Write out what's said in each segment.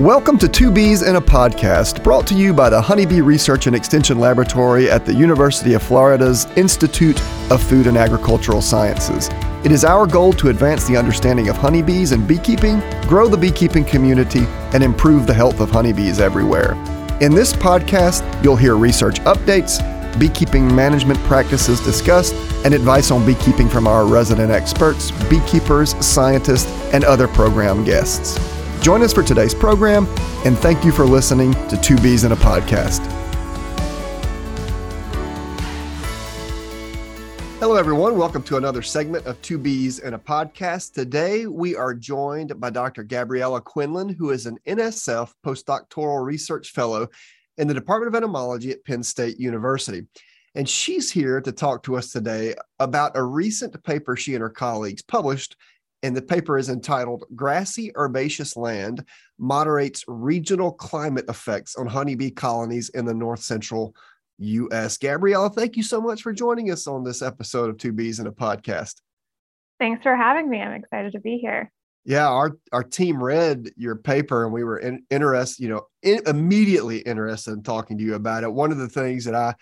Welcome to Two Bees in a Podcast, brought to you by the Honeybee Research and Extension Laboratory at the University of Florida's Institute of Food and Agricultural Sciences. It is our goal to advance the understanding of honeybees and beekeeping, grow the beekeeping community, and improve the health of honeybees everywhere. In this podcast, you'll hear research updates, beekeeping management practices discussed, and advice on beekeeping from our resident experts, beekeepers, scientists, and other program guests. Join us for today's program, and thank you for listening to Two Bees in a Podcast. Hello, everyone. Welcome to another segment of Two Bees in a Podcast. Today, we are joined by Dr. Gabriella Quinlan, who is an NSF postdoctoral research fellow in the Department of Entomology at Penn State University. And she's here to talk to us today about a recent paper she and her colleagues published and the paper is entitled Grassy Herbaceous Land Moderates Regional Climate Effects on Honeybee Colonies in the North Central U.S. Gabriella, thank you so much for joining us on this episode of Two Bees in a Podcast. Thanks for having me. I'm excited to be here. Yeah, our our team read your paper and we were in, interested, you know, in, immediately interested in talking to you about it. One of the things that I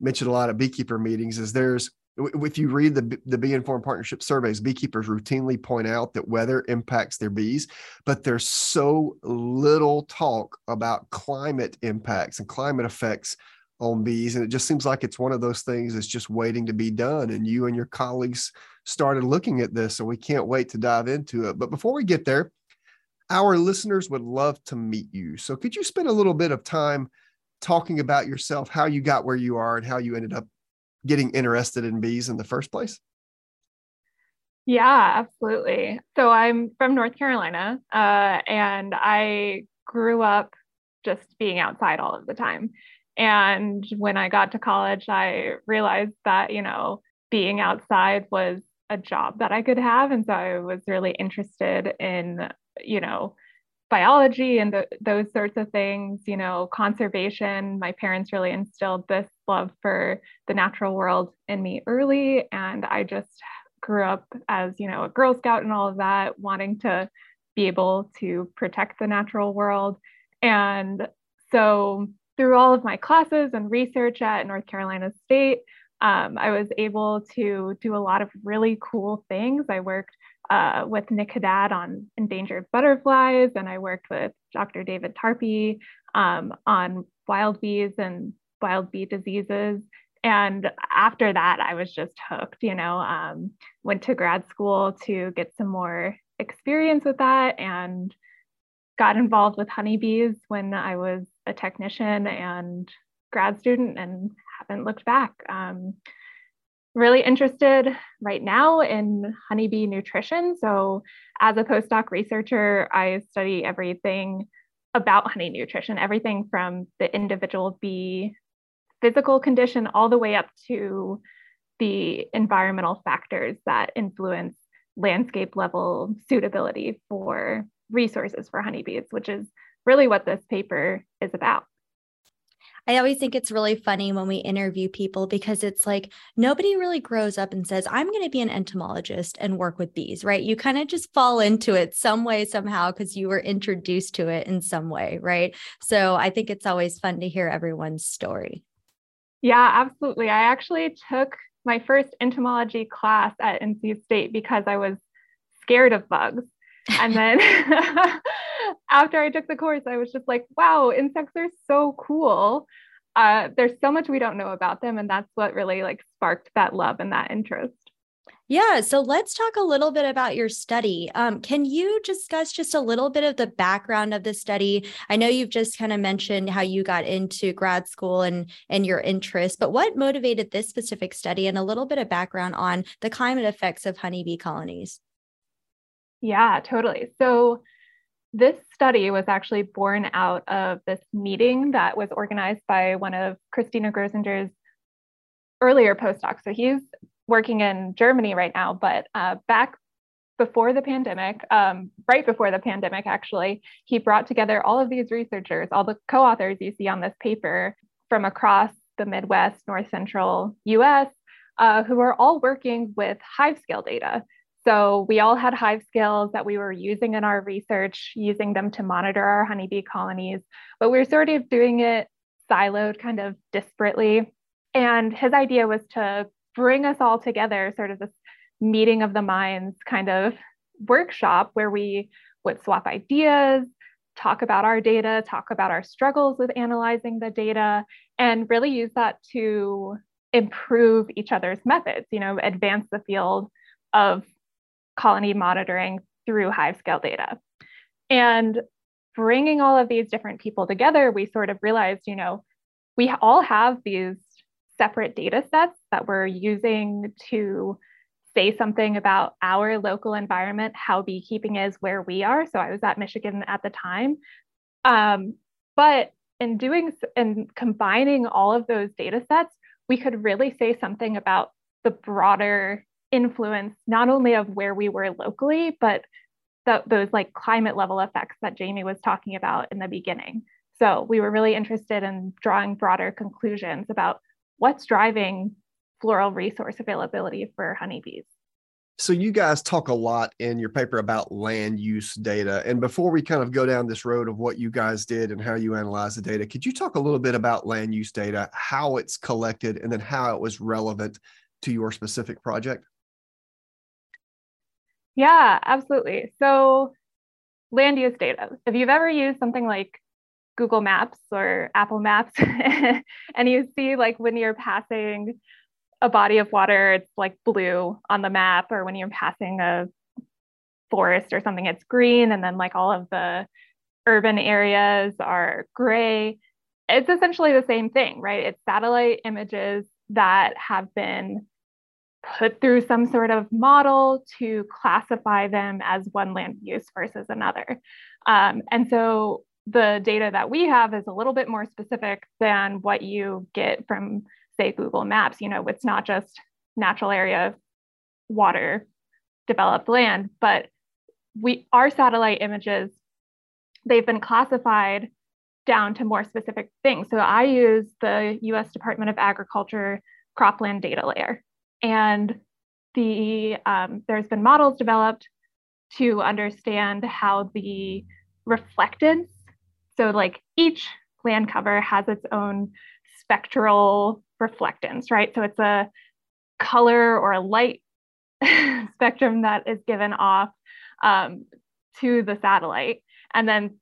mentioned a lot at beekeeper meetings is there's if you read the the bee informed partnership surveys beekeepers routinely point out that weather impacts their bees but there's so little talk about climate impacts and climate effects on bees and it just seems like it's one of those things that's just waiting to be done and you and your colleagues started looking at this so we can't wait to dive into it. But before we get there our listeners would love to meet you. So could you spend a little bit of time talking about yourself how you got where you are and how you ended up getting interested in bees in the first place? Yeah, absolutely. So I'm from North Carolina, uh, and I grew up just being outside all of the time. And when I got to college, I realized that, you know, being outside was a job that I could have. And so I was really interested in, you know, biology and the, those sorts of things, you know, conservation. My parents really instilled this love for the natural world in me early. And I just grew up as, you know, a Girl Scout and all of that, wanting to be able to protect the natural world. And so through all of my classes and research at North Carolina State, um, I was able to do a lot of really cool things. I worked uh, with Nick Haddad on endangered butterflies, and I worked with Dr. David Tarpy um, on wild bees and wild bee diseases. And after that, I was just hooked, you know, um, went to grad school to get some more experience with that and got involved with honeybees when I was a technician and grad student and haven't looked back. Um, really interested right now in honeybee nutrition. So, as a postdoc researcher, I study everything about honey nutrition, everything from the individual bee physical condition all the way up to the environmental factors that influence landscape level suitability for resources for honeybees, which is really what this paper is about. I always think it's really funny when we interview people because it's like nobody really grows up and says, I'm going to be an entomologist and work with bees, right? You kind of just fall into it some way, somehow, because you were introduced to it in some way, right? So I think it's always fun to hear everyone's story. Yeah, absolutely. I actually took my first entomology class at NC State because I was scared of bugs. And then after I took the course, I was just like, wow, insects are so cool. Uh, there's so much we don't know about them. And that's what really like sparked that love and that interest. Yeah, so let's talk a little bit about your study. Um, can you discuss just a little bit of the background of the study? I know you've just kind of mentioned how you got into grad school and and your interest, but what motivated this specific study, and a little bit of background on the climate effects of honeybee colonies? Yeah, totally. So this study was actually born out of this meeting that was organized by one of Christina Grozinger's earlier postdocs. So he's working in Germany right now, but uh, back before the pandemic, um, right before the pandemic, actually, he brought together all of these researchers, all the co authors you see on this paper from across the Midwest, North Central US, uh, who are all working with hive scale data. So we all had hive skills that we were using in our research, using them to monitor our honeybee colonies, but we were sort of doing it siloed, kind of disparately. And his idea was to bring us all together, sort of this meeting of the minds kind of workshop where we would swap ideas, talk about our data, talk about our struggles with analyzing the data, and really use that to improve each other's methods, you know, advance the field of colony monitoring through hive scale data. And bringing all of these different people together, we sort of realized, you know, we all have these separate data sets that we're using to say something about our local environment, how beekeeping is where we are. So I was at Michigan at the time. Um, but in doing and combining all of those data sets, we could really say something about the broader influence, not only of where we were locally, but the, those like climate level effects that Jamie was talking about in the beginning. So we were really interested in drawing broader conclusions about what's driving floral resource availability for honeybees. So you guys talk a lot in your paper about land use data. And before we kind of go down this road of what you guys did and how you analyze the data, could you talk a little bit about land use data, how it's collected, and then how it was relevant to your specific project? Yeah, absolutely. So land use data. If you've ever used something like Google Maps or Apple Maps and you see like when you're passing a body of water, it's like blue on the map, or when you're passing a forest or something, it's green, and then like all of the urban areas are gray. It's essentially the same thing, right? It's satellite images that have been put through some sort of model to classify them as one land use versus another. Um, and so the data that we have is a little bit more specific than what you get from say Google Maps, you know, it's not just natural area, water, developed land, but we our satellite images, they've been classified down to more specific things. So I use the US Department of Agriculture cropland data layer. And the um, there's been models developed to understand how the reflectance, so like each land cover has its own spectral reflectance, right? So it's a color or a light spectrum that is given off um, to the satellite. And then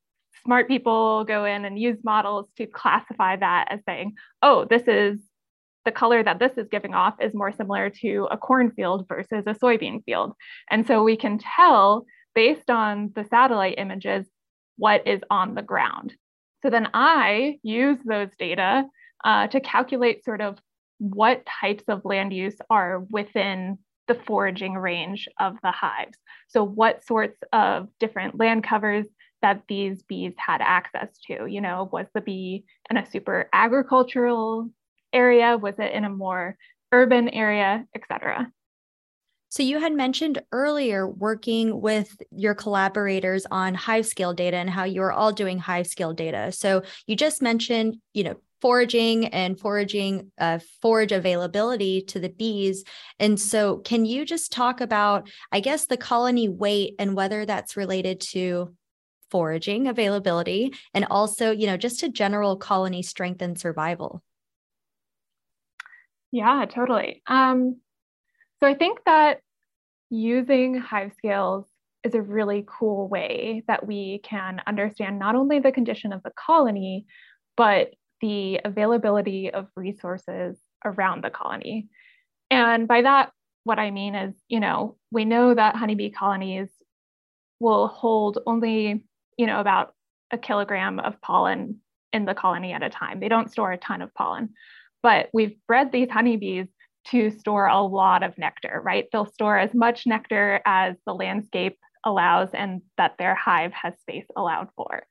smart people go in and use models to classify that as saying, oh, this is the color that this is giving off is more similar to a cornfield versus a soybean field. And so we can tell based on the satellite images what is on the ground. So then I use those data uh, to calculate sort of what types of land use are within the foraging range of the hives. So what sorts of different land covers that these bees had access to? You know, was the bee in a super agricultural area? Was it in a more urban area, etc.? So you had mentioned earlier working with your collaborators on hive scale data and how you're all doing hive scale data. So you just mentioned, you know, foraging and foraging uh, forage availability to the bees. And so, can you just talk about, I guess, the colony weight and whether that's related to foraging availability and also, you know, just a general colony strength and survival? Yeah, totally. Um, so I think that using hive scales is a really cool way that we can understand not only the condition of the colony, but the availability of resources around the colony. And by that, what I mean is, you know, we know that honeybee colonies will hold only, you know, about a kilogram of pollen in the colony at a time. They don't store a ton of pollen, but we've bred these honeybees to store a lot of nectar, right? They'll store as much nectar as the landscape allows and that their hive has space allowed for.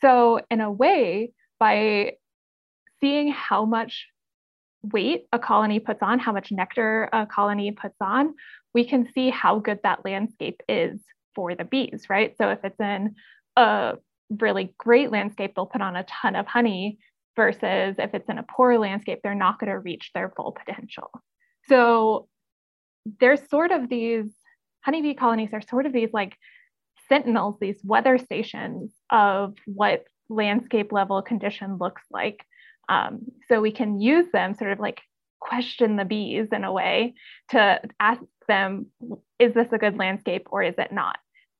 So, in a way, by seeing how much weight a colony puts on, how much nectar a colony puts on, we can see how good that landscape is for the bees, right? So if it's in a really great landscape, they'll put on a ton of honey versus if it's in a poor landscape, they're not going to reach their full potential. So there's sort of these honeybee colonies are sort of these like sentinels, these weather stations of what landscape level condition looks like. Um, so we can use them sort of like question the bees in a way to ask them, is this a good landscape or is it not?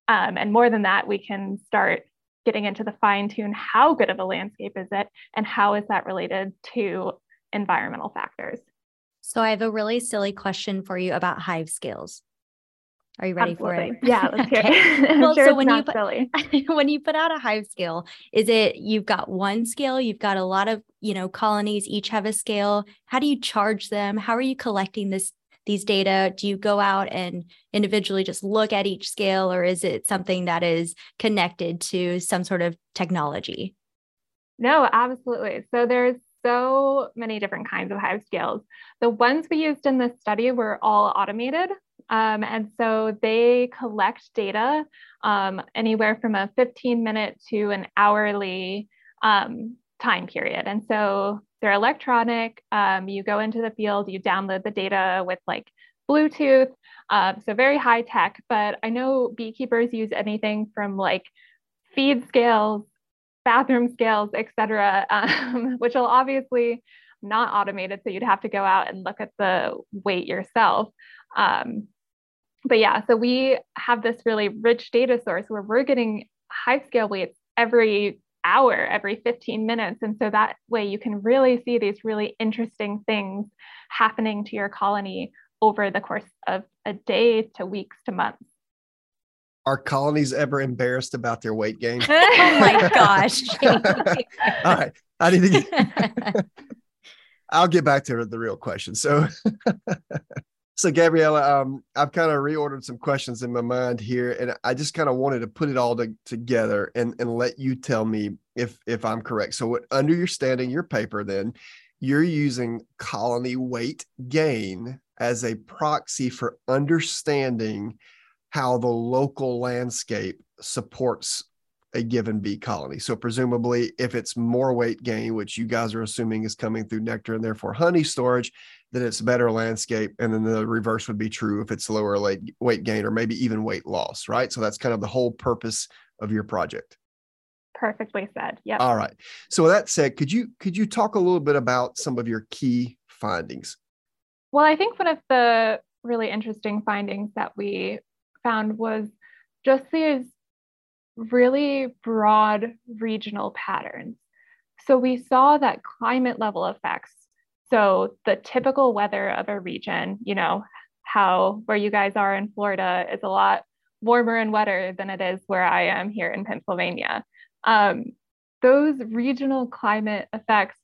Um, and more than that, we can start getting into the fine tune how good of a landscape is it and how is that related to environmental factors. So I have a really silly question for you about hive scales. Are you ready Absolutely. for it? Yeah, let's hear it. well, sure so when you put, when you put out a hive scale, is it you've got one scale, you've got a lot of you know colonies, each have a scale. How do you charge them? How are you collecting this these data? Do you go out and individually just look at each scale, or is it something that is connected to some sort of technology? No, absolutely. So there's so many different kinds of hive scales. The ones we used in this study were all automated. Um, and so they collect data um, anywhere from a 15 minute to an hourly um, time period. And so they're electronic. Um, you go into the field, you download the data with like Bluetooth. Uh, so very high tech, but I know beekeepers use anything from like feed scales, bathroom scales, et cetera, um, which will obviously not automated. So you'd have to go out and look at the weight yourself. Um, but yeah, so we have this really rich data source where we're getting hive scale weights every hour, every 15 minutes. And so that way you can really see these really interesting things happening to your colony over the course of a day to weeks to months. Are colonies ever embarrassed about their weight gain? oh my gosh. All right. I need to get I'll get back to the real question. So So, Gabriella, um, I've kind of reordered some questions in my mind here, and I just kind of wanted to put it all to, together and, and let you tell me if if I'm correct. So, what, under your standing your paper, then you're using colony weight gain as a proxy for understanding how the local landscape supports a given bee colony. So presumably, if it's more weight gain, which you guys are assuming is coming through nectar and therefore honey storage, then it's better landscape. And then the reverse would be true if it's lower weight gain or maybe even weight loss, right? So that's kind of the whole purpose of your project. Perfectly said. Yeah. All right. So with that said, could you could you talk a little bit about some of your key findings? Well, I think one of the really interesting findings that we found was just these really broad regional patterns. So we saw that climate level effects, so the typical weather of a region, you know, how where you guys are in Florida is a lot warmer and wetter than it is where I am here in Pennsylvania. Um, those regional climate effects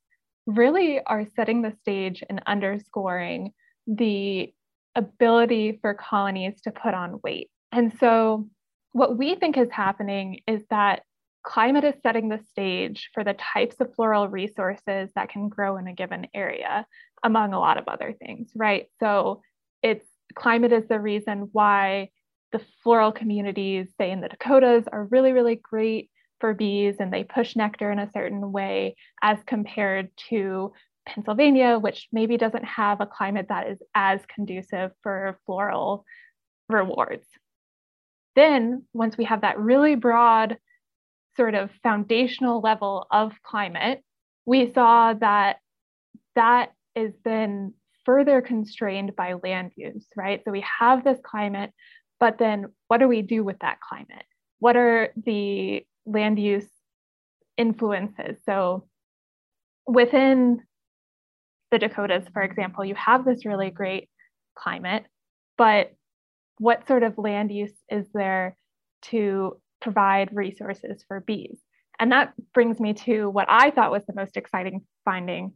really are setting the stage and underscoring the ability for colonies to put on weight. And so what we think is happening is that climate is setting the stage for the types of floral resources that can grow in a given area, among a lot of other things, right? So it's climate is the reason why the floral communities, say in the Dakotas, are really, really great for bees and they push nectar in a certain way as compared to Pennsylvania, which maybe doesn't have a climate that is as conducive for floral rewards. Then, once we have that really broad sort of foundational level of climate, we saw that that is then further constrained by land use, right? So we have this climate, but then what do we do with that climate? What are the land use influences? So within the Dakotas, for example, you have this really great climate, but what sort of land use is there to provide resources for bees? And that brings me to what I thought was the most exciting finding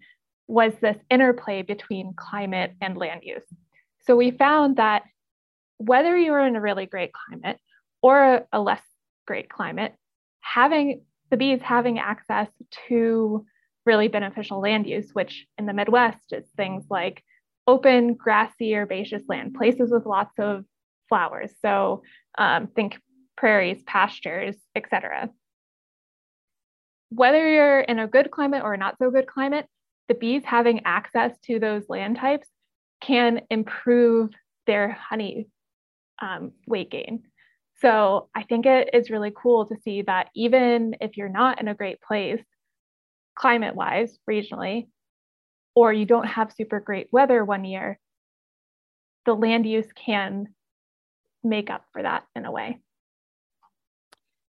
was this interplay between climate and land use. So we found that whether you're in a really great climate or a less great climate, having the bees having access to really beneficial land use, which in the Midwest is things like open, grassy, herbaceous land, places with lots of flowers. So um, think prairies, pastures, etc. Whether you're in a good climate or a not so good climate, the bees having access to those land types can improve their honey um, weight gain. So I think it is really cool to see that even if you're not in a great place, climate wise, regionally, or you don't have super great weather one year, the land use can make up for that in a way.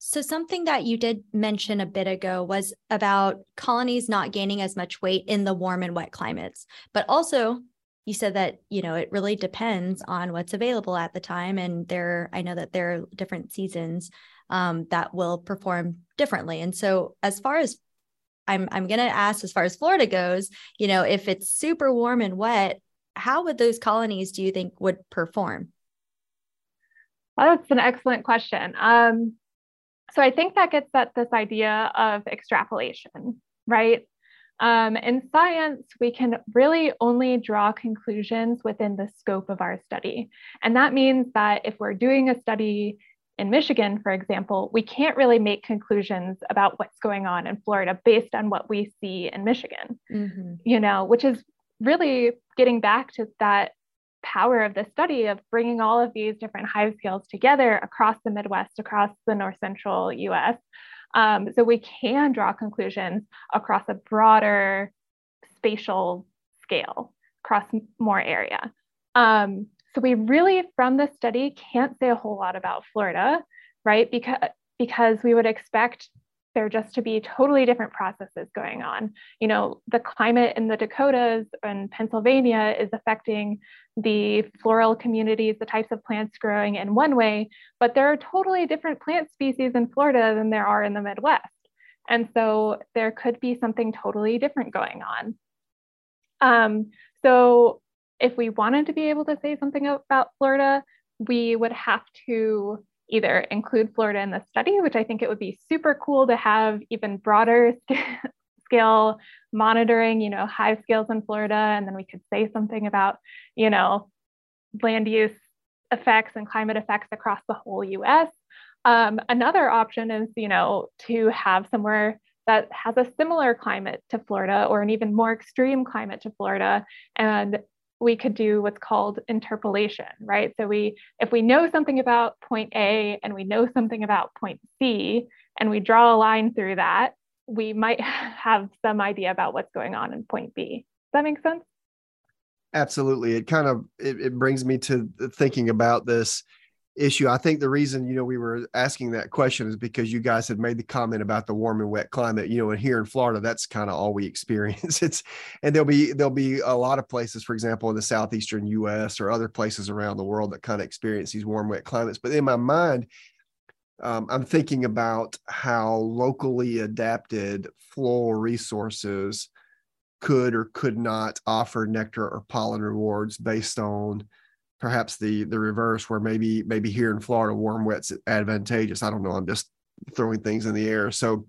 So, something that you did mention a bit ago was about colonies not gaining as much weight in the warm and wet climates, but also you said that you know it really depends on what's available at the time and there i know that there are different seasons um, that will perform differently. And so as far as i'm i'm going to ask as far as florida goes you know if it's super warm and wet how would those colonies do you think would perform? Well, that's an excellent question. Um, so i think that gets at this idea of extrapolation right um, in science, we can really only draw conclusions within the scope of our study. And that means that if we're doing a study in Michigan, for example, we can't really make conclusions about what's going on in Florida based on what we see in Michigan, mm-hmm. you know, which is really getting back to that power of the study of bringing all of these different hive scales together across the Midwest, across the North Central US, um, so we can draw conclusions across a broader spatial scale, across more area. Um, so we really, from the study, can't say a whole lot about Florida, right? Because because we would expect there just to be totally different processes going on. You know, the climate in the Dakotas and Pennsylvania is affecting the floral communities, the types of plants growing in one way, but there are totally different plant species in Florida than there are in the Midwest. And so there could be something totally different going on. Um, so if we wanted to be able to say something about Florida, we would have to either include Florida in the study, which I think it would be super cool to have even broader scale monitoring, you know, hive scales in Florida, and then we could say something about, you know, land use effects and climate effects across the whole US. Um, another option is, you know, to have somewhere that has a similar climate to Florida or an even more extreme climate to Florida and we could do what's called interpolation, right? So we, if we know something about point A and we know something about point C, and we draw a line through that, we might have some idea about what's going on in point B. Does that make sense? Absolutely. It kind of it, it brings me to thinking about this issue. I think the reason, you know, we were asking that question is because you guys had made the comment about the warm and wet climate, you know, and here in Florida, that's kind of all we experience. It's and there'll be there'll be a lot of places, for example, in the southeastern US or other places around the world that kind of experience these warm, wet climates. But in my mind, um, I'm thinking about how locally adapted floral resources could or could not offer nectar or pollen rewards based on perhaps the the reverse where maybe maybe here in Florida warm wet's advantageous. I don't know. I'm just throwing things in the air. So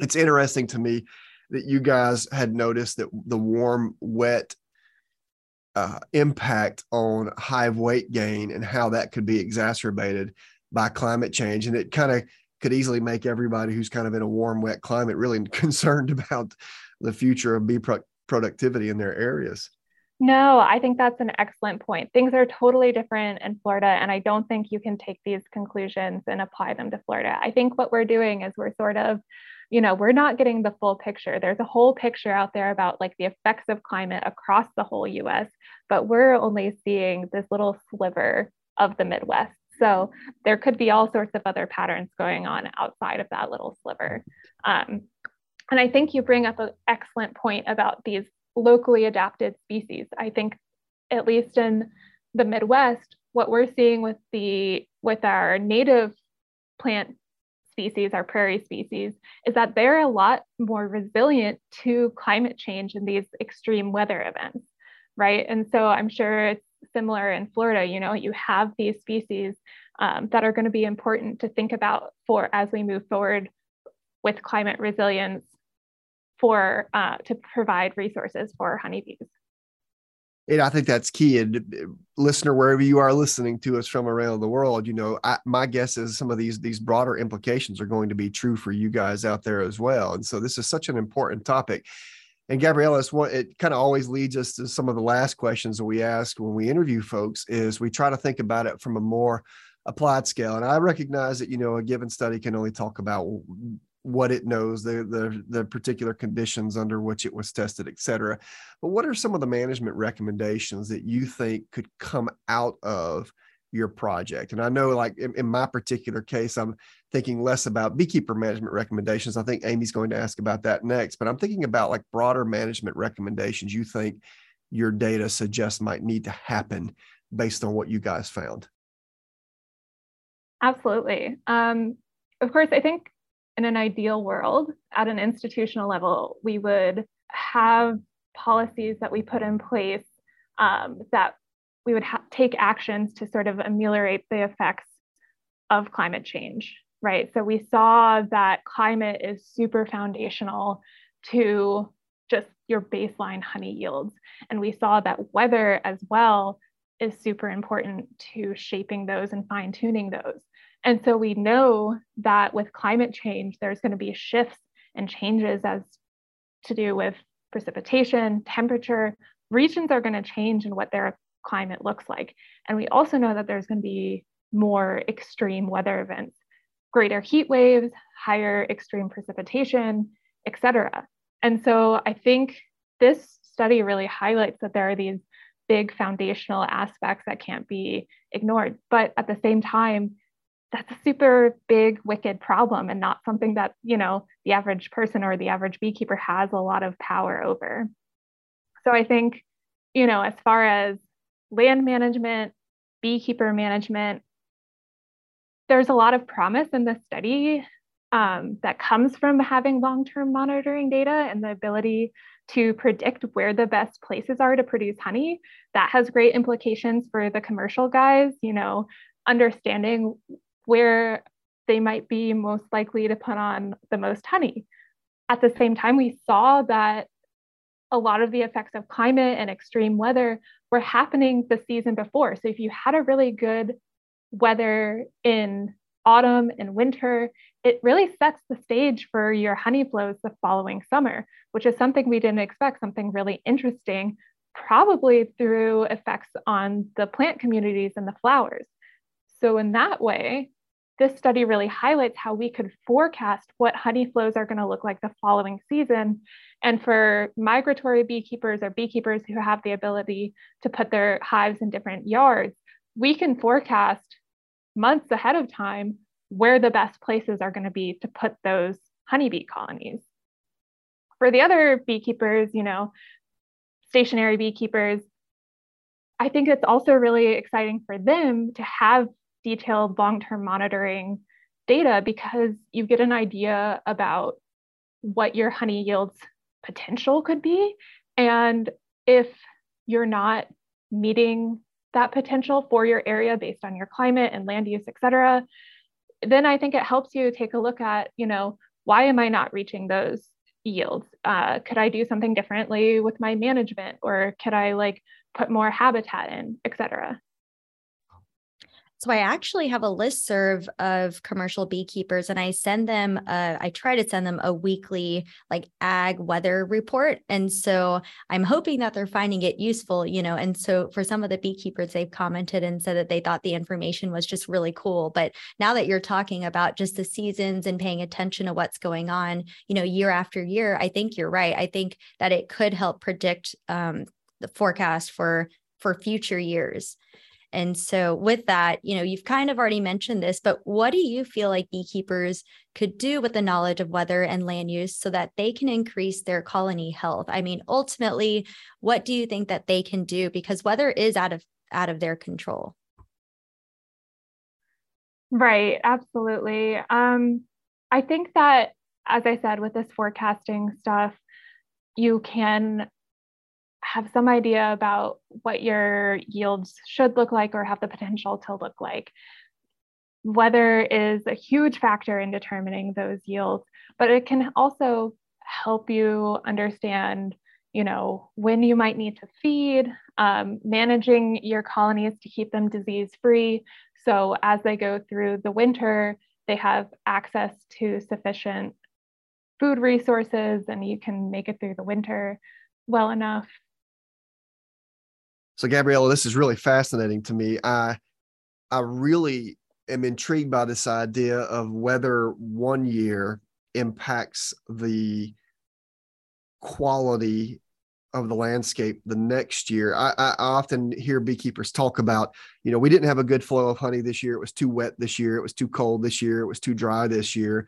it's interesting to me that you guys had noticed that the warm wet uh, impact on hive weight gain and how that could be exacerbated by climate change. And it kind of could easily make everybody who's kind of in a warm, wet climate really concerned about the future of bee pro- productivity in their areas. No, I think that's an excellent point. Things are totally different in Florida, and I don't think you can take these conclusions and apply them to Florida. I think what we're doing is we're sort of, you know, we're not getting the full picture. There's a whole picture out there about like the effects of climate across the whole US, but we're only seeing this little sliver of the Midwest. So there could be all sorts of other patterns going on outside of that little sliver. Um, and I think you bring up an excellent point about these locally adapted species. I think, at least in the Midwest, what we're seeing with the with our native plant species, our prairie species, is that they're a lot more resilient to climate change and these extreme weather events, right? And so I'm sure it's similar in Florida, you know, you have these species um, that are going to be important to think about for as we move forward with climate resilience for uh, to provide resources for honeybees. And I think that's key. And uh, listener, wherever you are listening to us from around the world, you know, I, my guess is some of these these broader implications are going to be true for you guys out there as well. And so this is such an important topic And Gabriella, it kind of always leads us to some of the last questions that we ask when we interview folks is we try to think about it from a more applied scale. And I recognize that, you know, a given study can only talk about what it knows, the, the, the particular conditions under which it was tested, et cetera. But what are some of the management recommendations that you think could come out of your project. And I know, like in, in, my particular case, I'm thinking less about beekeeper management recommendations. I think Amy's going to ask about that next, but I'm thinking about like broader management recommendations you think your data suggests might need to happen based on what you guys found. Absolutely. Um, of course, I think in an ideal world, at an institutional level, we would have policies that we put in place um, that we would ha- take actions to sort of ameliorate the effects of climate change, right? So we saw that climate is super foundational to just your baseline honey yields. And we saw that weather as well is super important to shaping those and fine tuning those. And so we know that with climate change, there's going to be shifts and changes as to do with precipitation, temperature. Regions are going to change in what they're climate looks like. And we also know that there's going to be more extreme weather events, greater heat waves, higher extreme precipitation, et cetera. And so I think this study really highlights that there are these big foundational aspects that can't be ignored. But at the same time, that's a super big, wicked problem and not something that, you know, the average person or the average beekeeper has a lot of power over. So I think, you know, as far as land management, beekeeper management. There's a lot of promise in the study um, that comes from having long term monitoring data and the ability to predict where the best places are to produce honey. That has great implications for the commercial guys, you know, understanding where they might be most likely to put on the most honey. At the same time, we saw that a lot of the effects of climate and extreme weather were happening the season before. So if you had a really good weather in autumn and winter, it really sets the stage for your honey flows the following summer, which is something we didn't expect, something really interesting, probably through effects on the plant communities and the flowers. So, in that way, this study really highlights how we could forecast what honey flows are going to look like the following season. And for migratory beekeepers or beekeepers who have the ability to put their hives in different yards, we can forecast months ahead of time where the best places are going to be to put those honeybee colonies. For the other beekeepers, you know, stationary beekeepers, I think it's also really exciting for them to have detailed long-term monitoring data because you get an idea about what your honey yields potential could be. And if you're not meeting that potential for your area based on your climate and land use, et cetera, then I think it helps you take a look at, you know, why am I not reaching those yields? Uh, could I do something differently with my management or could I like put more habitat in, et cetera? So I actually have a list serve of commercial beekeepers and I send them, uh, I try to send them a weekly like ag weather report. And so I'm hoping that they're finding it useful, you know. And so for some of the beekeepers, they've commented and said that they thought the information was just really cool. But now that you're talking about just the seasons and paying attention to what's going on, you know, year after year, I think you're right. I think that it could help predict um, the forecast for for future years. And so, with that, you know, you've kind of already mentioned this, but what do you feel like beekeepers could do with the knowledge of weather and land use so that they can increase their colony health? I mean, ultimately, what do you think that they can do because weather is out of out of their control? Right, absolutely. Um, I think that, as I said, with this forecasting stuff, you can have some idea about what your yields should look like or have the potential to look like. Weather is a huge factor in determining those yields, but it can also help you understand you know when you might need to feed um, managing your colonies to keep them disease free so as they go through the winter they have access to sufficient food resources and you can make it through the winter well enough. So Gabriella, this is really fascinating to me. I I really am intrigued by this idea of whether one year impacts the quality of the landscape the next year. I, I, often hear beekeepers talk about, you know, we didn't have a good flow of honey this year. It was too wet this year. It was too cold this year. It was too dry this year.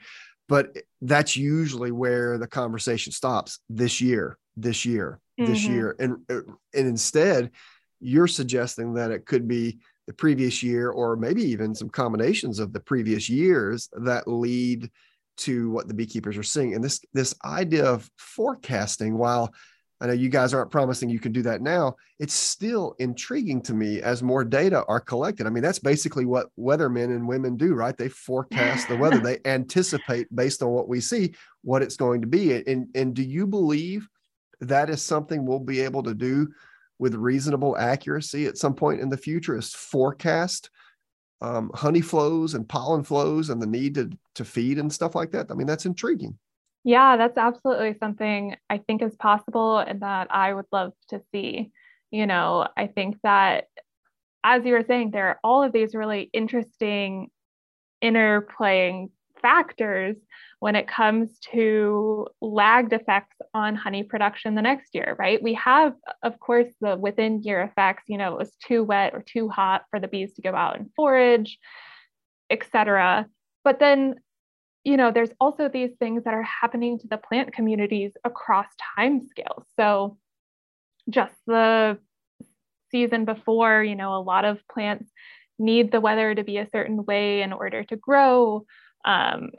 But that's usually where the conversation stops this year, this year, mm-hmm. this year. And, and instead, you're suggesting that it could be the previous year or maybe even some combinations of the previous years that lead to what the beekeepers are seeing. And this this idea of forecasting while i know you guys aren't promising you can do that now it's still intriguing to me as more data are collected. I mean that's basically what weathermen and women do right? They forecast the weather. They anticipate based on what we see what it's going to be. And and do you believe that is something we'll be able to do with reasonable accuracy at some point in the future is forecast um, honey flows and pollen flows and the need to, to feed and stuff like that. I mean, that's intriguing. Yeah, that's absolutely something I think is possible and that I would love to see. You know, I think that, as you were saying, there are all of these really interesting interplaying factors when it comes to lagged effects on honey production the next year, right? We have, of course, the within year effects, you know, it was too wet or too hot for the bees to go out and forage, etc. But then, you know, there's also these things that are happening to the plant communities across time scales. So just the season before, you know, a lot of plants need the weather to be a certain way in order to grow. Um,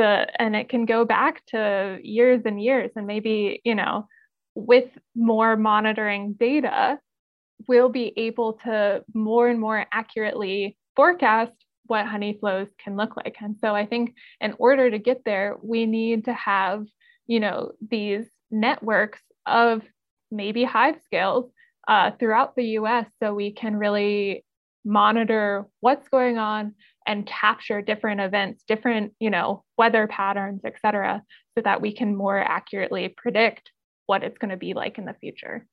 the and it can go back to years and years. And maybe you know with more monitoring data we'll be able to more and more accurately forecast what honey flows can look like. And so i think in order to get there we need to have you know these networks of maybe hive scales uh, throughout the us so we can really monitor what's going on and capture different events, different, you know, weather patterns, et cetera, so that we can more accurately predict what it's going to be like in the future.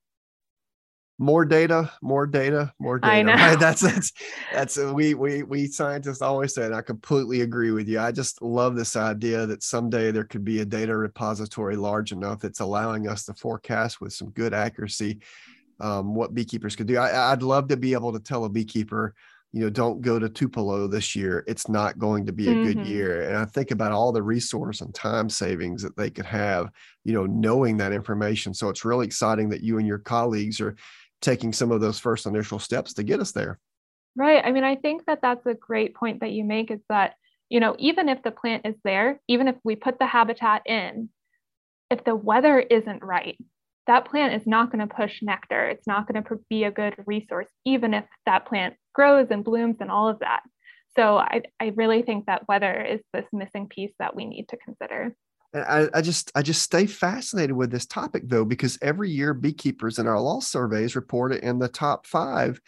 More data, more data, more data. I know. Right? That's that's that's we we we scientists always say, and I completely agree with you. I just love this idea that someday there could be a data repository large enough that's allowing us to forecast with some good accuracy um, what beekeepers could do. I, I'd love to be able to tell a beekeeper, you know, don't go to Tupelo this year. It's not going to be a mm-hmm. good year. And I think about all the resource and time savings that they could have, you know, knowing that information. So it's really exciting that you and your colleagues are taking some of those first initial steps to get us there. Right. I mean, I think that that's a great point that you make is that, you know, even if the plant is there, even if we put the habitat in, if the weather isn't right, that plant is not going to push nectar. It's not going to be a good resource, even if that plant grows and blooms and all of that. So I, I really think that weather is this missing piece that we need to consider. I, I, just I just stay fascinated with this topic though, because every year beekeepers in our law surveys report it in the top five.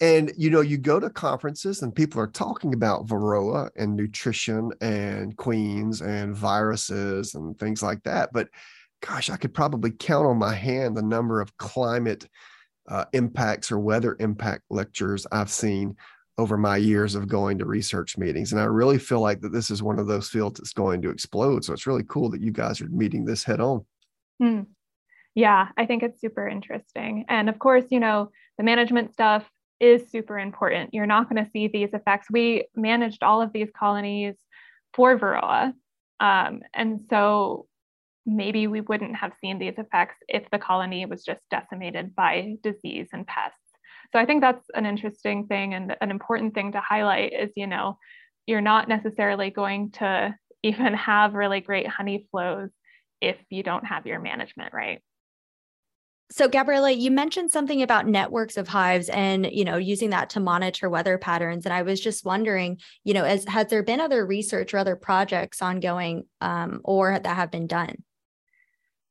And you know, you go to conferences and people are talking about varroa and nutrition and queens and viruses and things like that. But gosh, I could probably count on my hand the number of climate uh, impacts or weather impact lectures I've seen over my years of going to research meetings. And I really feel like that this is one of those fields that's going to explode. So it's really cool that you guys are meeting this head on. Hmm. Yeah, I think it's super interesting. And of course, you know, the management stuff is super important. You're not going to see these effects. We managed all of these colonies for Varroa. Um, and so maybe we wouldn't have seen these effects if the colony was just decimated by disease and pests. So I think that's an interesting thing and an important thing to highlight is, you know, you're not necessarily going to even have really great honey flows if you don't have your management right. So Gabriella, you mentioned something about networks of hives and you know using that to monitor weather patterns, and I was just wondering, you know, as has there been other research or other projects ongoing um, or that have been done?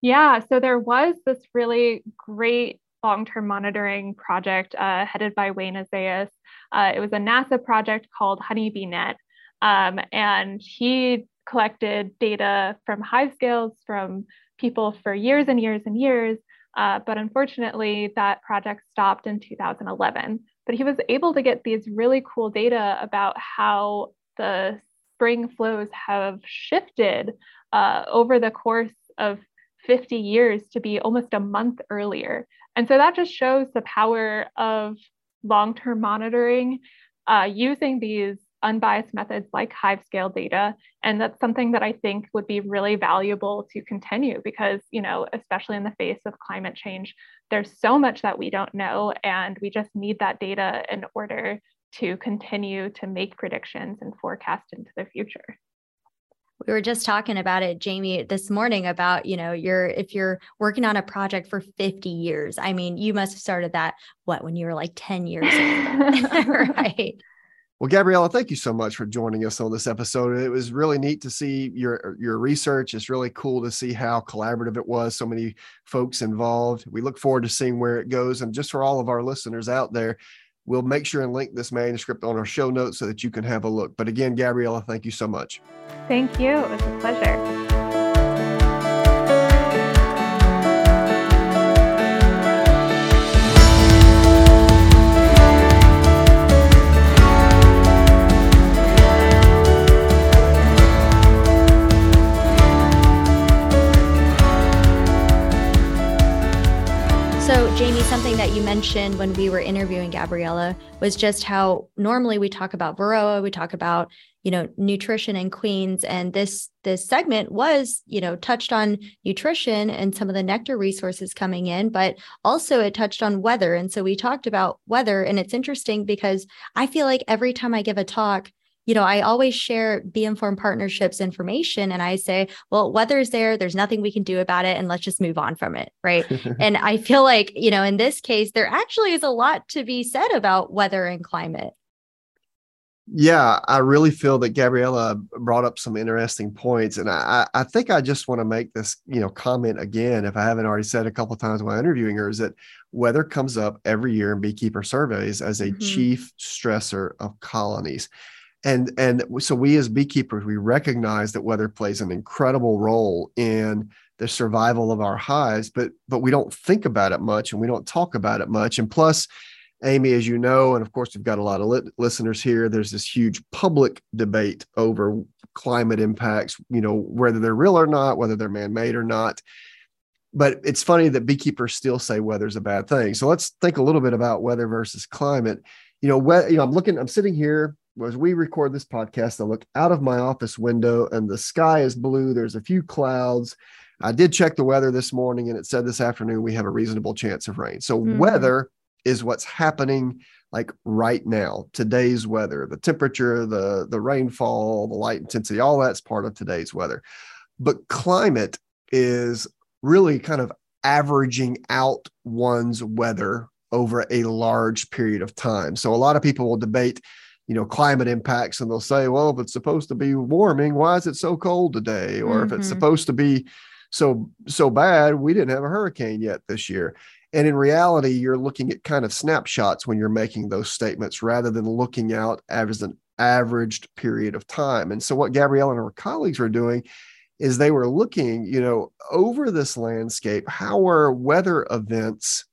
Yeah, so there was this really great long-term monitoring project uh, headed by Wayne Esaias. Uh, it was a NASA project called HoneyBeeNet, um, and he collected data from hive scales from people for years and years and years. Uh, but unfortunately, that project stopped in 2011. But he was able to get these really cool data about how the spring flows have shifted uh, over the course of 50 years to be almost a month earlier. And so that just shows the power of long term monitoring uh, using these unbiased methods like hive scale data. And that's something that I think would be really valuable to continue because, you know, especially in the face of climate change, there's so much that we don't know. And we just need that data in order to continue to make predictions and forecast into the future we were just talking about it jamie this morning about you know you're if you're working on a project for 50 years i mean you must have started that what when you were like 10 years old right? Well gabriella thank you so much for joining us on this episode. It was really neat to see your your research. It's really cool to see how collaborative it was so many folks involved. We look forward to seeing where it goes and just for all of our listeners out there We'll make sure and link this manuscript on our show notes so that you can have a look. But again, Gabriella, thank you so much. Thank you. It was a pleasure. Jamie, something that you mentioned when we were interviewing Gabriella was just how normally we talk about Varroa, we talk about, you know, nutrition and queens. And this this segment was, you know, touched on nutrition and some of the nectar resources coming in, but also it touched on weather. And so we talked about weather. And it's interesting because I feel like every time I give a talk, you know, I always share Bee Informed Partnerships information and I say, well, weather's there, there's nothing we can do about it, and let's just move on from it. Right. and I feel like, you know, in this case, there actually is a lot to be said about weather and climate. Yeah, I really feel that Gabriella brought up some interesting points, and I, I think I just want to make this, you know, comment again, if I haven't already said a couple times while interviewing her, is that weather comes up every year in beekeeper surveys as a mm-hmm. chief stressor of colonies and and so we as beekeepers we recognize that weather plays an incredible role in the survival of our hives but but we don't think about it much and we don't talk about it much. And plus amy as you know and of course we've got a lot of li- listeners here there's this huge public debate over climate impacts you know whether they're real or not whether they're man-made or not. But it's funny that beekeepers still say weather's a bad thing. So let's think a little bit about weather versus climate. You know, we, you know i'm looking i'm sitting here as we record this podcast, I look out of my office window and the sky is blue. There's a few clouds. I did check the weather this morning and it said this afternoon we have a reasonable chance of rain. So, mm-hmm. weather is what's happening like right now today's weather the temperature the the rainfall the light intensity all that's part of today's weather but climate is really kind of averaging out one's weather over a large period of time so a lot of people will debate you know climate impacts and they'll say well if it's supposed to be warming why is it so cold today or mm-hmm. if it's mm-hmm. supposed to be so so bad we didn't have a hurricane yet this year and in reality you're looking at kind of snapshots when you're making those statements rather than looking out as an averaged period of time and so what gabrielle and her colleagues were doing is they were looking you know over this landscape how are weather events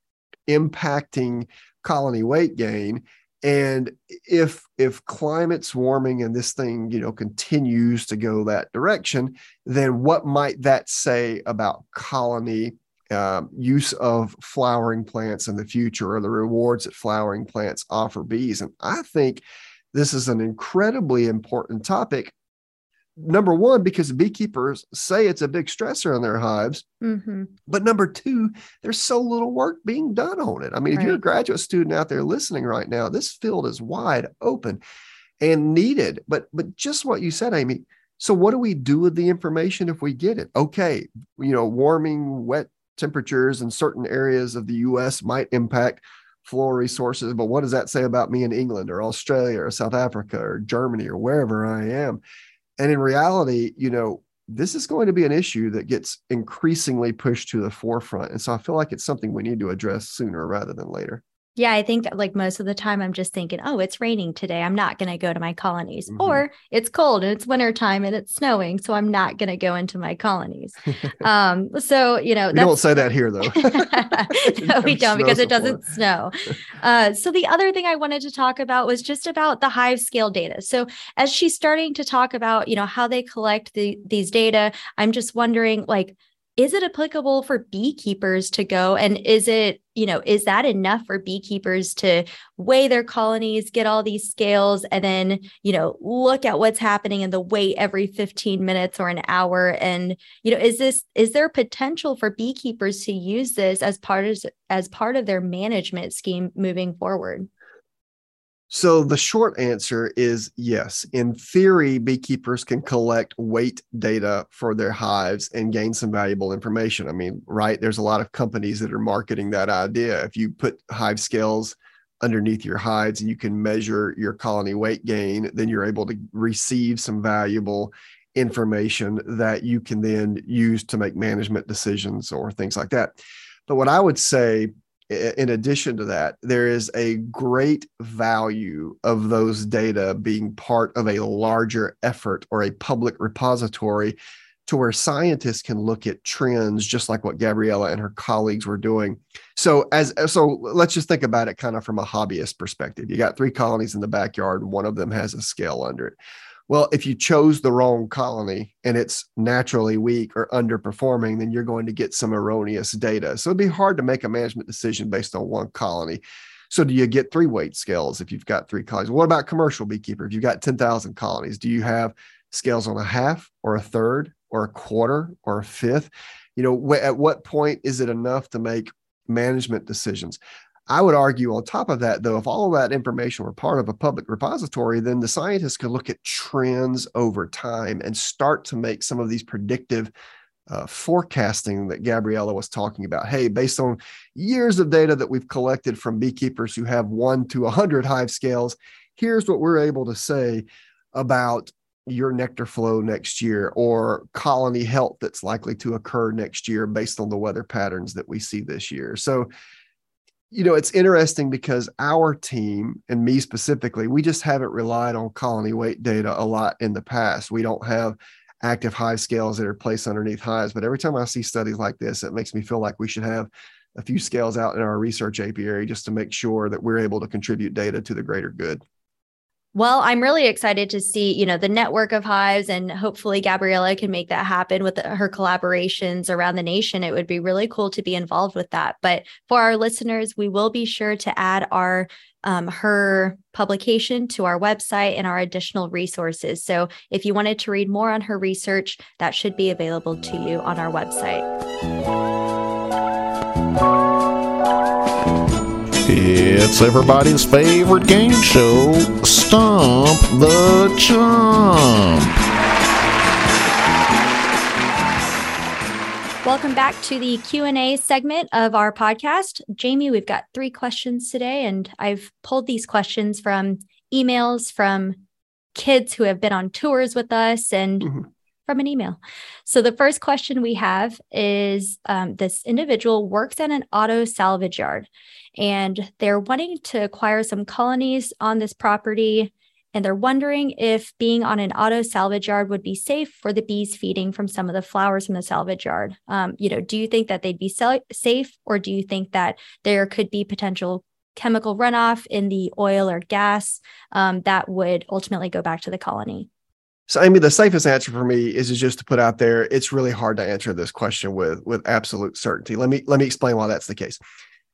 impacting colony weight gain and if if climate's warming and this thing you know continues to go that direction then what might that say about colony um, use of flowering plants in the future or the rewards that flowering plants offer bees? And i think this is an incredibly important topic number one, because beekeepers say it's a big stressor on their hives. Mm-hmm. But number two, there's so little work being done on it. I mean, right. if you're a graduate student out there listening right now, this field is wide open and needed. But but just what you said, Amy. So what do we do with the information if we get it? Okay, you know, warming, wet temperatures in certain areas of the US might impact floral resources, but what does that say about me in England or Australia or South Africa or Germany or wherever I am? And in reality, you know, this is going to be an issue that gets increasingly pushed to the forefront. And so I feel like it's something we need to address sooner rather than later. Yeah, I think like most of the time I'm just thinking, oh, it's raining today. I'm not going to go to my colonies. Mm-hmm. Or it's cold and it's wintertime and it's snowing. So I'm not going to go into my colonies. um, so, you know, we don't say that here though. no, we don't because it doesn't snow. Uh, so the other thing I wanted to talk about was just about the hive scale data. So as she's starting to talk about, you know, how they collect the, these data, I'm just wondering like, is it applicable for beekeepers to go? And is it you know is that enough for beekeepers to weigh their colonies get all these scales and then you know look at what's happening in the weight every 15 minutes or an hour? And you know is this is there potential for beekeepers to use this as part of as part of their management scheme moving forward so the short answer is yes. In theory, beekeepers can collect weight data for their hives and gain some valuable information. I mean, right? There's a lot of companies that are marketing that idea. If you put hive scales underneath your hives and you can measure your colony weight gain, then you're able to receive some valuable information that you can then use to make management decisions or things like that. But what I would say in addition to that, there is a great value of those data being part of a larger effort or a public repository to where scientists can look at trends just like what Gabriella and her colleagues were doing. So as so let's just think about it kind of from a hobbyist perspective. You got three colonies in the backyard one of them has a scale under it. Well, if you chose the wrong colony and it's naturally weak or underperforming, then you're going to get some erroneous data. So it'd be hard to make a management decision based on one colony. So do you get three weight scales if you've got three colonies? What about commercial beekeeper? If you've got 10,000 colonies, do you have scales on a half or a third or a quarter or a fifth? You know, at what point is it enough to make management decisions? I would argue on top of that, though, if all of that information were part of a public repository, then the scientists could look at trends over time and start to make some of these predictive uh, forecasting that Gabriella was talking about. Hey, based on years of data that we've collected from beekeepers who have one to 100 hive scales, here's what we're able to say about your nectar flow next year or colony health that's likely to occur next year based on the weather patterns that we see this year. So, you know, it's interesting because our team and me specifically, we just haven't relied on colony weight data a lot in the past. We don't have active hive scales that are placed underneath hives. But every time I see studies like this, it makes me feel like we should have a few scales out in our research apiary just to make sure that we're able to contribute data to the greater good. Well, I'm really excited to see, you know, the network of hives and hopefully Gabriella can make that happen with her collaborations around the nation. It would be really cool to be involved with that. But for our listeners, we will be sure to add our um, her publication to our website and our additional resources. So if you wanted to read more on her research, that should be available to you on our website. It's everybody's favorite game show, Stump the Chump. Welcome back to the Q&A segment of our podcast. Jamie, we've got 3 questions today and I've pulled these questions from emails from kids who have been on tours with us and mm-hmm from an email. So the first question we have is um, this individual works at an auto salvage yard and they're wanting to acquire some colonies on this property. And they're wondering if being on an auto salvage yard would be safe for the bees feeding from some of the flowers from the salvage yard. Um, you know, do you think that they'd be safe, or do you think that there could be potential chemical runoff in the oil or gas um, that would ultimately go back to the colony? So, I mean, the safest answer for me is just to put out there. It's really hard to answer this question with with absolute certainty. Let me let me explain why that's the case.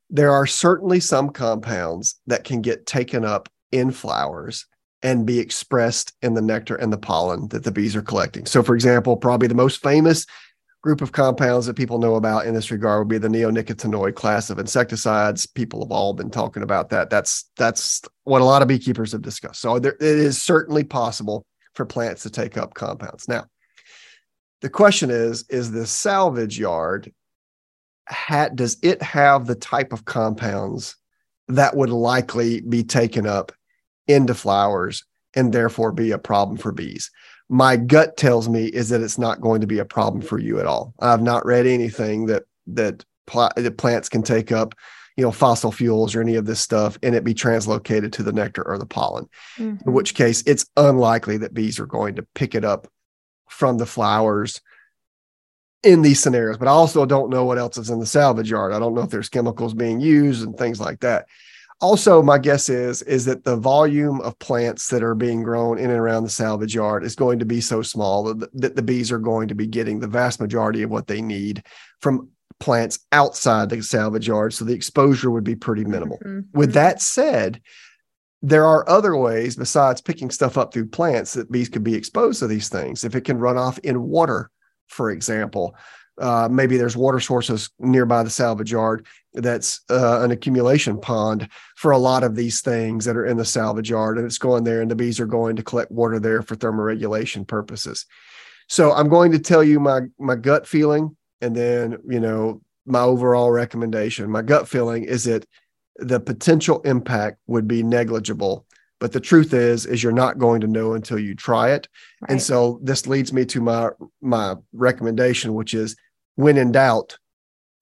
There are certainly some compounds that can get taken up in flowers and be expressed in the nectar and the pollen that the bees are collecting. So, for example, probably the most famous group of compounds that people know about in this regard would be the neonicotinoid class of insecticides. People have all been talking about that. That's that's what a lot of beekeepers have discussed. So, there, it is certainly possible for plants to take up compounds. Now, the question is is the salvage yard does it have the type of compounds that would likely be taken up into flowers and therefore be a problem for bees my gut tells me is that it's not going to be a problem for you at all i've not read anything that that, pl- that plants can take up you know, fossil fuels or any of this stuff and it be translocated to the nectar or the pollen, Mhm. in which case it's unlikely that bees are going to pick it up from the flowers in these scenarios. But I also don't know what else is in the salvage yard. I don't know if there's chemicals being used and things like that. Also, my guess is is that the volume of plants that are being grown in and around the salvage yard is going to be so small that, that the bees are going to be getting the vast majority of what they need from plants outside the salvage yard. So the exposure would be pretty minimal. Mhm. With that said, there are other ways besides picking stuff up through plants that bees could be exposed to these things. If it can run off in water, for example, uh, maybe there's water sources nearby the salvage yard that's uh, an accumulation pond for a lot of these things that are in the salvage yard, and it's going there, and the bees are going to collect water there for thermoregulation purposes. So I'm going to tell you my my gut feeling, and then you know my overall recommendation. My gut feeling is that the potential impact would be negligible. But the truth is is you're not going to know until you try it. And so this leads me to my my recommendation which is when in doubt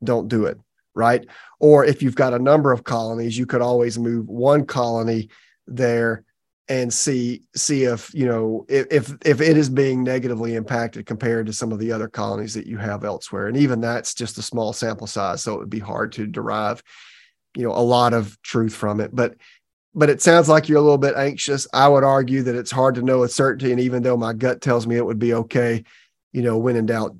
don't do it right? Or if you've got a number of colonies you could always move one colony there and see see if you know if if, it is being negatively impacted compared to some of the other colonies that you have elsewhere. And even that's just a small sample size so it would be hard to derive you know a lot of truth from it. But but it sounds like you're a little bit anxious. I would argue that it's hard to know with certainty and even though my gut tells me it would be okay you know when in doubt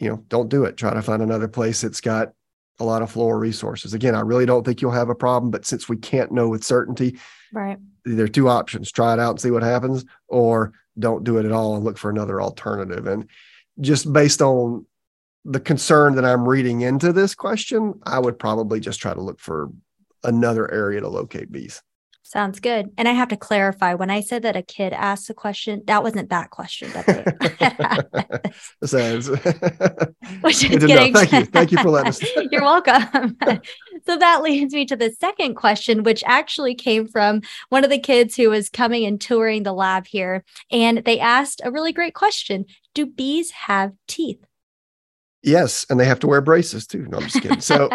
you know don't do it. Try to find another place that's got a lot of floral resources. Again i really don't think you'll have a problem but since we can't know with certainty Right. there are two options try it out and see what happens or don't do it at all and look for another alternative and just based on the concern that i'm reading into this question i would probably just try to look for another area to locate bees Sounds good. And I have to clarify when I said that a kid asked a question, that wasn't that question that Sounds- Which is getting Thank you. Thank you for letting us. You're welcome. so that leads me to the second question, which actually came from one of the kids who was coming and touring the lab here. And they asked a really great question Do bees have teeth? Yes, and they have to wear braces too. No, I'm just kidding. So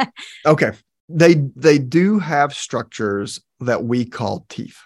okay, they they do have structures that we call teeth.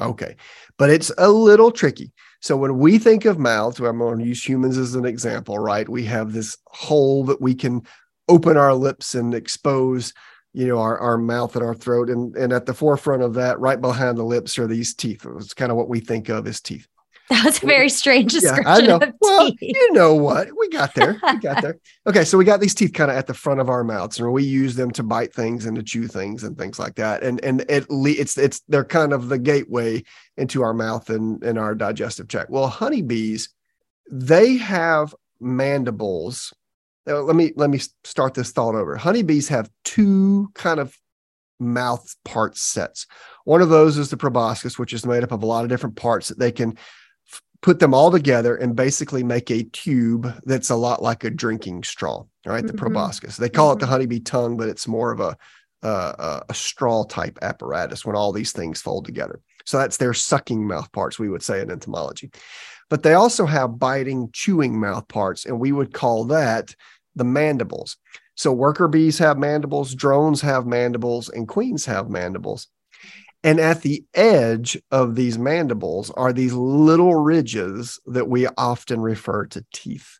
Okay, but it's a little tricky. So when we think of mouths, I'm going to use humans as an example, right? We have this hole that we can open our lips and expose, you know, our, our mouth and our throat. And, and at the forefront of that, right behind the lips are these teeth. It's kind of what we think of as teeth. that was a very strange Yeah, description I know. of Well, teeth. you know what? We got there. We got there. Okay, so we got these teeth kind of at the front of our mouths, and we use them to bite things and to chew things and things like that. And and it le- it's it's they're kind of the gateway into our mouth and and our digestive tract. Well, honeybees, they have mandibles. Now, let me let me start this thought over. Honeybees have two kind of mouth part sets. One of those is the proboscis, which is made up of a lot of different parts that they can put them all together and basically make a tube that's a lot like a drinking straw. All right, the Mhm. proboscis. They call it the Mhm. honeybee tongue, but it's more of a uh, a- a straw type apparatus when all these things fold together. So that's their sucking mouth parts, we would say in entomology. But they also have biting, chewing mouth parts, and we would call that the mandibles. So worker bees have mandibles, drones have mandibles, and queens have mandibles. And at the edge of these mandibles are these little ridges that we often refer to teeth.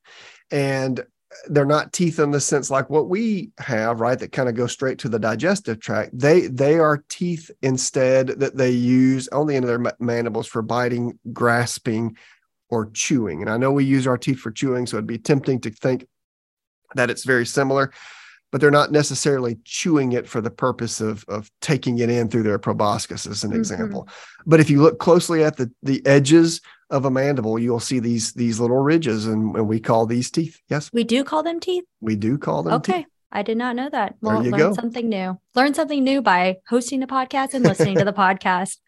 And they're not teeth in the sense like what we have, right? That kind of go straight to the digestive tract. They they are teeth instead that they use on the end of their mandibles for biting, grasping, or chewing. And I know we use our teeth for chewing, so it'd be tempting to think that it's very similar, but they're not necessarily chewing it for the purpose of of taking it in through their proboscis, as an Mhm. example. But if you look closely at the the edges of a mandible, you'll see these these little ridges, and, and we call these teeth. Yes, We do call them teeth. we do call them Okay. teeth. I did not know that. There Well, you learn go. something new. Learn something new by hosting the podcast and listening to the podcast.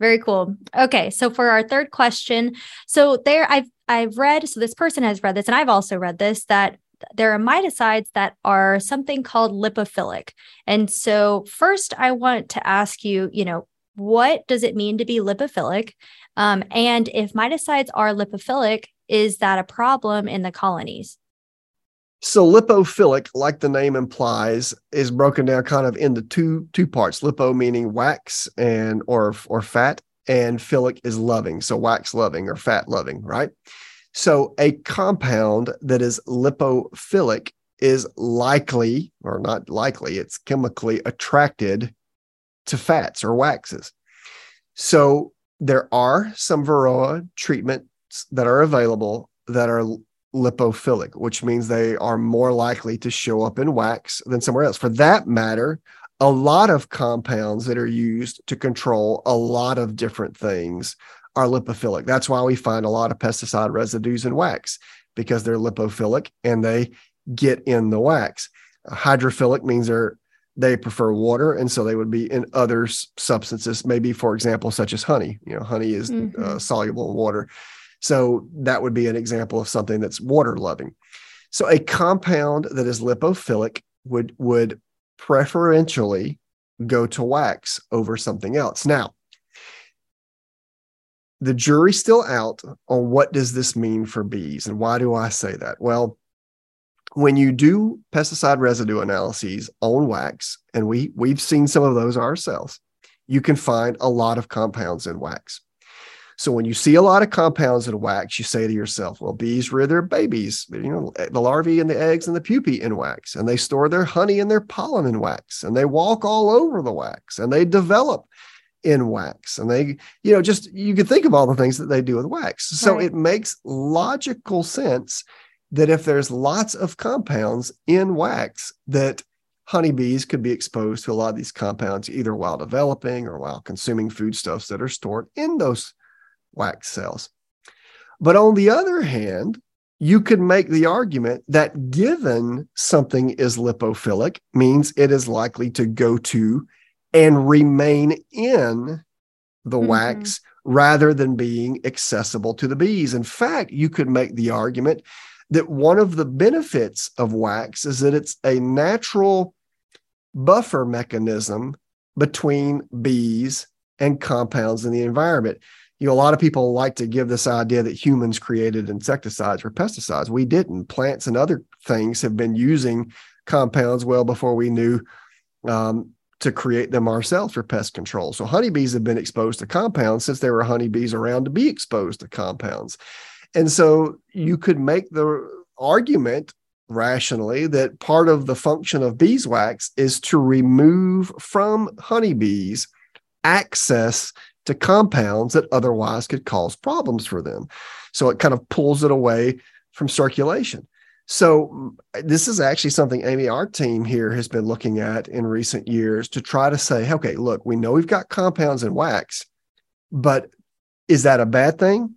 Very cool. Okay, so for our third question, so there I've I've read so this person has read this and I've also read this that there are miticides that are something called lipophilic. And so first I want to ask you, you know, what does it mean to be lipophilic? Um, and if miticides are lipophilic, is that a problem in the colonies? So lipophilic, like the name implies, is broken down kind of into two two parts. Lipo meaning wax and or or fat, and philic is loving. So wax loving or fat loving, right? So a compound that is lipophilic is likely, or not likely, it's chemically attracted to fats or waxes. So there are some Varroa treatments that are available that are lipophilic, which means they are more likely to show up in wax than somewhere else. For that matter, a lot of compounds that are used to control a lot of different things are lipophilic. That's why we find a lot of pesticide residues in wax because they're lipophilic and they get in the wax. Hydrophilic means they're they prefer water and so they would be in other substances maybe for example such as honey you know honey is uh, mm-hmm. uh, soluble in water so that would be an example of something that's water loving so a compound that is lipophilic would would preferentially go to wax over something else now the jury's still out on what does this mean for bees and why do i say that well when you do pesticide residue analyses on wax, and we we've seen some of those ourselves, you can find a lot of compounds in wax. So when you see a lot of compounds in wax, you say to yourself, well, bees rear their babies, you know, the larvae and the eggs and the pupae in wax, and they store their honey and their pollen in wax, and they walk all over the wax, and they develop in wax. And they, you know, just you can think of all the things that they do with wax. So right. it makes logical sense that if there's lots of compounds in wax that honeybees could be exposed to a lot of these compounds either while developing or while consuming foodstuffs that are stored in those wax cells. But on the other hand, you could make the argument that given something is lipophilic means it is likely to go to and remain in the mm-hmm. wax rather than being accessible to the bees. In fact, you could make the argument that one of the benefits of wax is that it's a natural buffer mechanism between bees and compounds in the environment. You know, a lot of people like to give this idea that humans created insecticides or pesticides. We didn't. Plants and other things have been using compounds well before we knew um, to create them ourselves for pest control. So honeybees have been exposed to compounds since there were honeybees around to be exposed to compounds. And so you mm. could make the argument rationally that part of the function of beeswax is to remove from honeybees access to compounds that otherwise could cause problems for them. So it kind of pulls it away from circulation. So mm, this is actually something Amy, our team here has been looking at in recent years to try to say, okay, look, we know we've got compounds in wax, but is that a bad thing?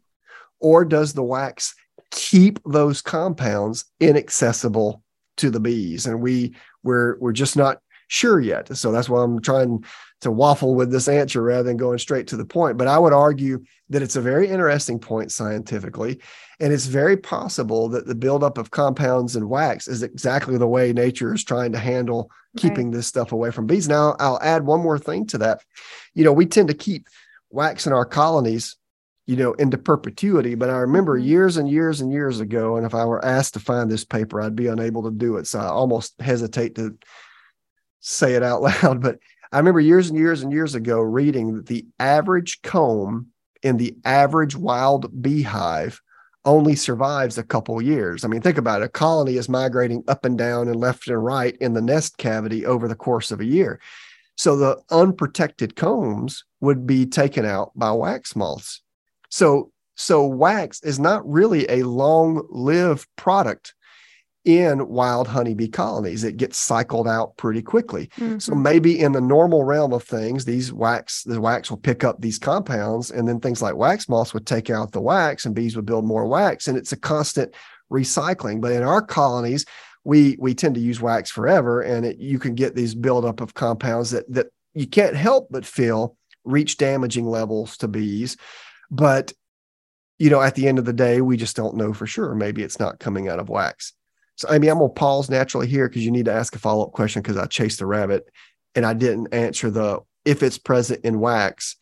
or does the wax keep those compounds inaccessible to the bees? And we we're we're just not sure yet. So that's why I'm trying to waffle with this answer rather than going straight to the point. But I would argue that it's a very interesting point scientifically. And it's very possible that the buildup of compounds and wax is exactly the way nature is trying to handle keeping right. this stuff away from bees. Now, I'll add one more thing to that. You know, we tend to keep wax in our colonies you know, into perpetuity. But I remember mm-hmm. years and years and years ago, and if I were asked to find this paper, I'd be unable to do it. So I almost hesitate to say it out loud. But I remember years and years and years ago reading that the average comb in the average wild beehive only survives a couple years. I mean, think about it. A colony is migrating up and down and left and right in the nest cavity over the course of a year. So the unprotected combs would be taken out by wax moths. So so wax is not really a long-lived product in wild honeybee colonies. It gets cycled out pretty quickly. Mm-hmm. So maybe in the normal realm of things, these wax, the wax will pick up these compounds, and then things like wax moths would take out the wax, and bees would build more wax, and it's a constant recycling. But in our colonies, we we tend to use wax forever, and it, you can get these buildup of compounds that that you can't help but feel reach damaging levels to bees. But you know, at the end of the day, we just don't know for sure. Maybe it's not coming out of wax. So, I mean, I'm gonna pause naturally here because you need to ask a follow up question because I chased the rabbit and I didn't answer the if it's present in wax,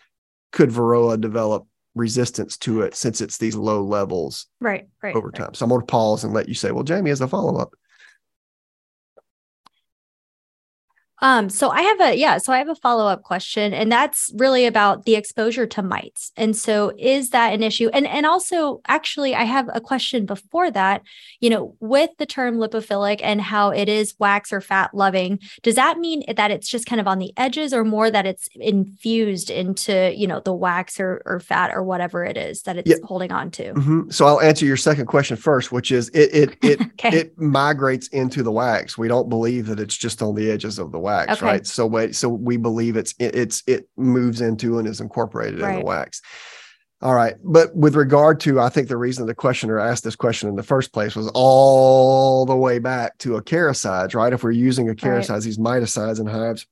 could Varroa develop resistance to it since it's these low levels right right over right. time so i'm going to pause and let you say well jamie as a follow-up Um, so I have a yeah, so I have a follow-up question, and that's really about the exposure to mites. And so is that an issue? And and also actually I have a question before that, you know, with the term lipophilic and how it is wax or fat loving, does that mean that it's just kind of on the edges or more that it's infused into, you know, the wax or, or fat or whatever it is that it's yeah. holding on to? Mm-hmm. So I'll answer your second question first, which is it it it, okay. it migrates into the wax. We don't believe that it's just on the edges of the wax wax, okay. right? So wait, so we believe it's it, it's it moves into and is incorporated right. in the wax. All right, but with regard to, I think the reason the questioner asked this question in the first place was all the way back to acaricides, right? If we're using acaricides, right. these miticides and hives,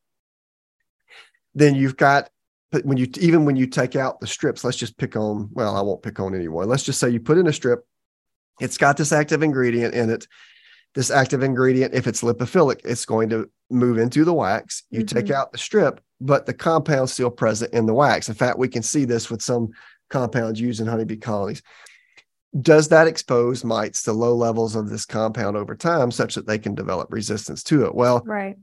then you've got when you even when you take out the strips, let's just pick on. Well, I won't pick on anyone. Let's just say you put in a strip. It's got this active ingredient in it this active ingredient, if it's lipophilic, it's going to move into the wax. You mm-hmm. take out the strip, but the compound's still present in the wax. In fact, we can see this with some compounds used in honeybee colonies. Does that expose mites to low levels of this compound over time such that they can develop resistance to it? Well, right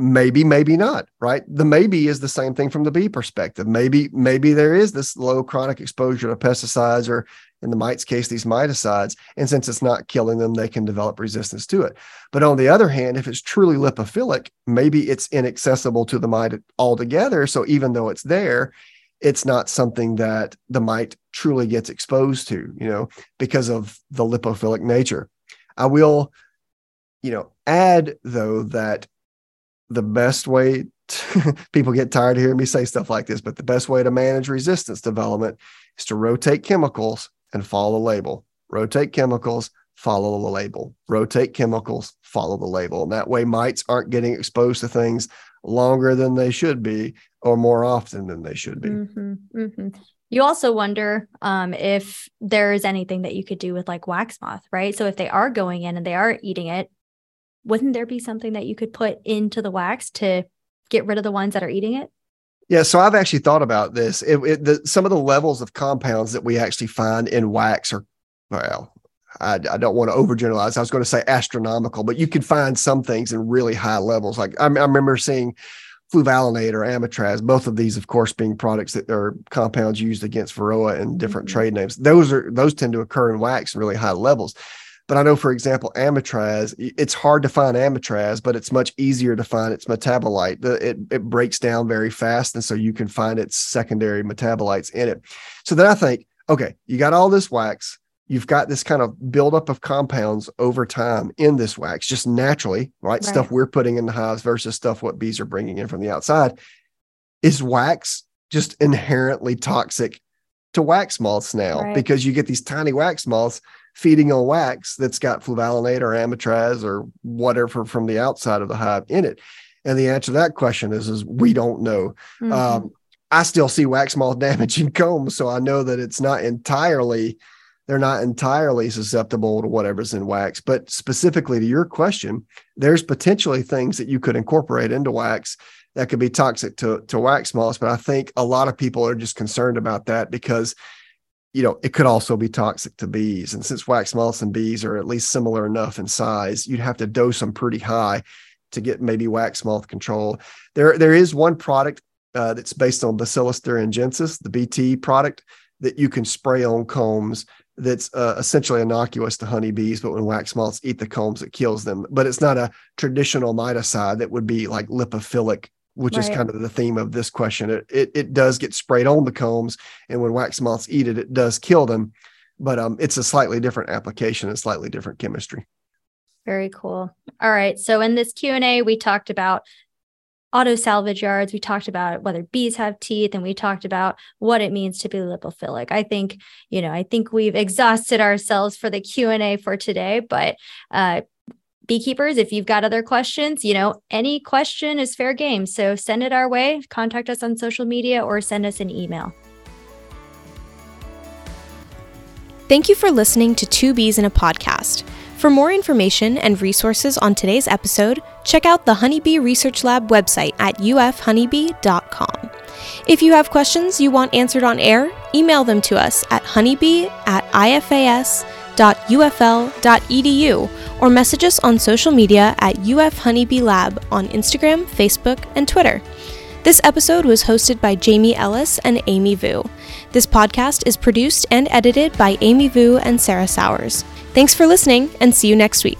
maybe maybe not right the maybe is the same thing from the bee perspective maybe maybe there is this low chronic exposure to pesticides or in the mites case these miticides and since it's not killing them they can develop resistance to it. But on the other hand if it's truly lipophilic maybe it's inaccessible to the mite altogether. So even though it's there it's not something that the mite truly gets exposed to you know because of the lipophilic nature. I will you know add though that the best way to, people get tired of hearing me say stuff like this, but the best way to manage resistance development is to rotate chemicals and follow the label. Rotate chemicals, follow the label. Rotate chemicals, follow the label. And that way, mites aren't getting exposed to things longer than they should be or more often than they should be. Mm-hmm, mm-hmm. You also wonder um, if there's anything that you could do with like wax moth, right? So if they are going in and they are eating it, wouldn't there be something that you could put into the wax to get rid of the ones that are eating it? Yeah, so I've actually thought about this. It, it, the, some of the levels of compounds that we actually find in wax are, well, I, I don't want to overgeneralize. I was going to say astronomical, but you can find some things in really high levels. Like I, I remember seeing fluvalinate or amitraz, both of these, of course, being products that are compounds used against varroa and different mm-hmm. trade names. Those are those tend to occur in wax in really high levels. But I know, for example, amitraz, it's hard to find amitraz, but it's much easier to find its metabolite. The, it, it breaks down very fast. And so you can find its secondary metabolites in it. So then I think, okay, you got all this wax. You've got this kind of buildup of compounds over time in this wax, just naturally, right? right? Stuff we're putting in the hives versus stuff what bees are bringing in from the outside. Is wax just inherently toxic to wax moths now right. because you get these tiny wax moths feeding on wax that's got fluvalinate or amitraz or whatever from the outside of the hive in it? And the answer to that question is, is we don't know. Mm-hmm. Um, I still see wax moth damage in combs, so I know that it's not entirely they're not entirely susceptible to whatever's in wax. But specifically to your question, there's potentially things that you could incorporate into wax that could be toxic to, to wax moths. But I think a lot of people are just concerned about that because you know, it could also be toxic to bees. And since wax moths and bees are at least similar enough in size, you'd have to dose them pretty high to get maybe wax moth control. There, there is one product uh, that's based on Bacillus thuringiensis, the BT product that you can spray on combs. That's uh, essentially innocuous to honeybees, but when wax moths eat the combs, it kills them. But it's not a traditional miticide that would be like lipophilic which right. is kind of the theme of this question. It, it, it does get sprayed on the combs, and when wax moths eat it, it does kill them. But um, it's a slightly different application and slightly different chemistry. Very cool. All right. So in this Q and A, we talked about auto salvage yards. We talked about whether bees have teeth, and we talked about what it means to be lipophilic. I think you know. I think we've exhausted ourselves for the Q and A for today, but. Uh, beekeepers, if you've got other questions, you know, any question is fair game. So send it our way, contact us on social media, or send us an email. Thank you for listening to Two Bees in a Podcast. For more information and resources on today's episode, check out the Honeybee Research Lab website at ufhoneybee.com. If you have questions you want answered on air, email them to us at honeybee at ifas.edu honeybee.ufl.edu or message us on social media at UF Honeybee Lab on Instagram, Facebook, and Twitter. This episode was hosted by Jamie Ellis and Amy Vu. This podcast is produced and edited by Amy Vu and Sarah Sowers. Thanks for listening and see you next week.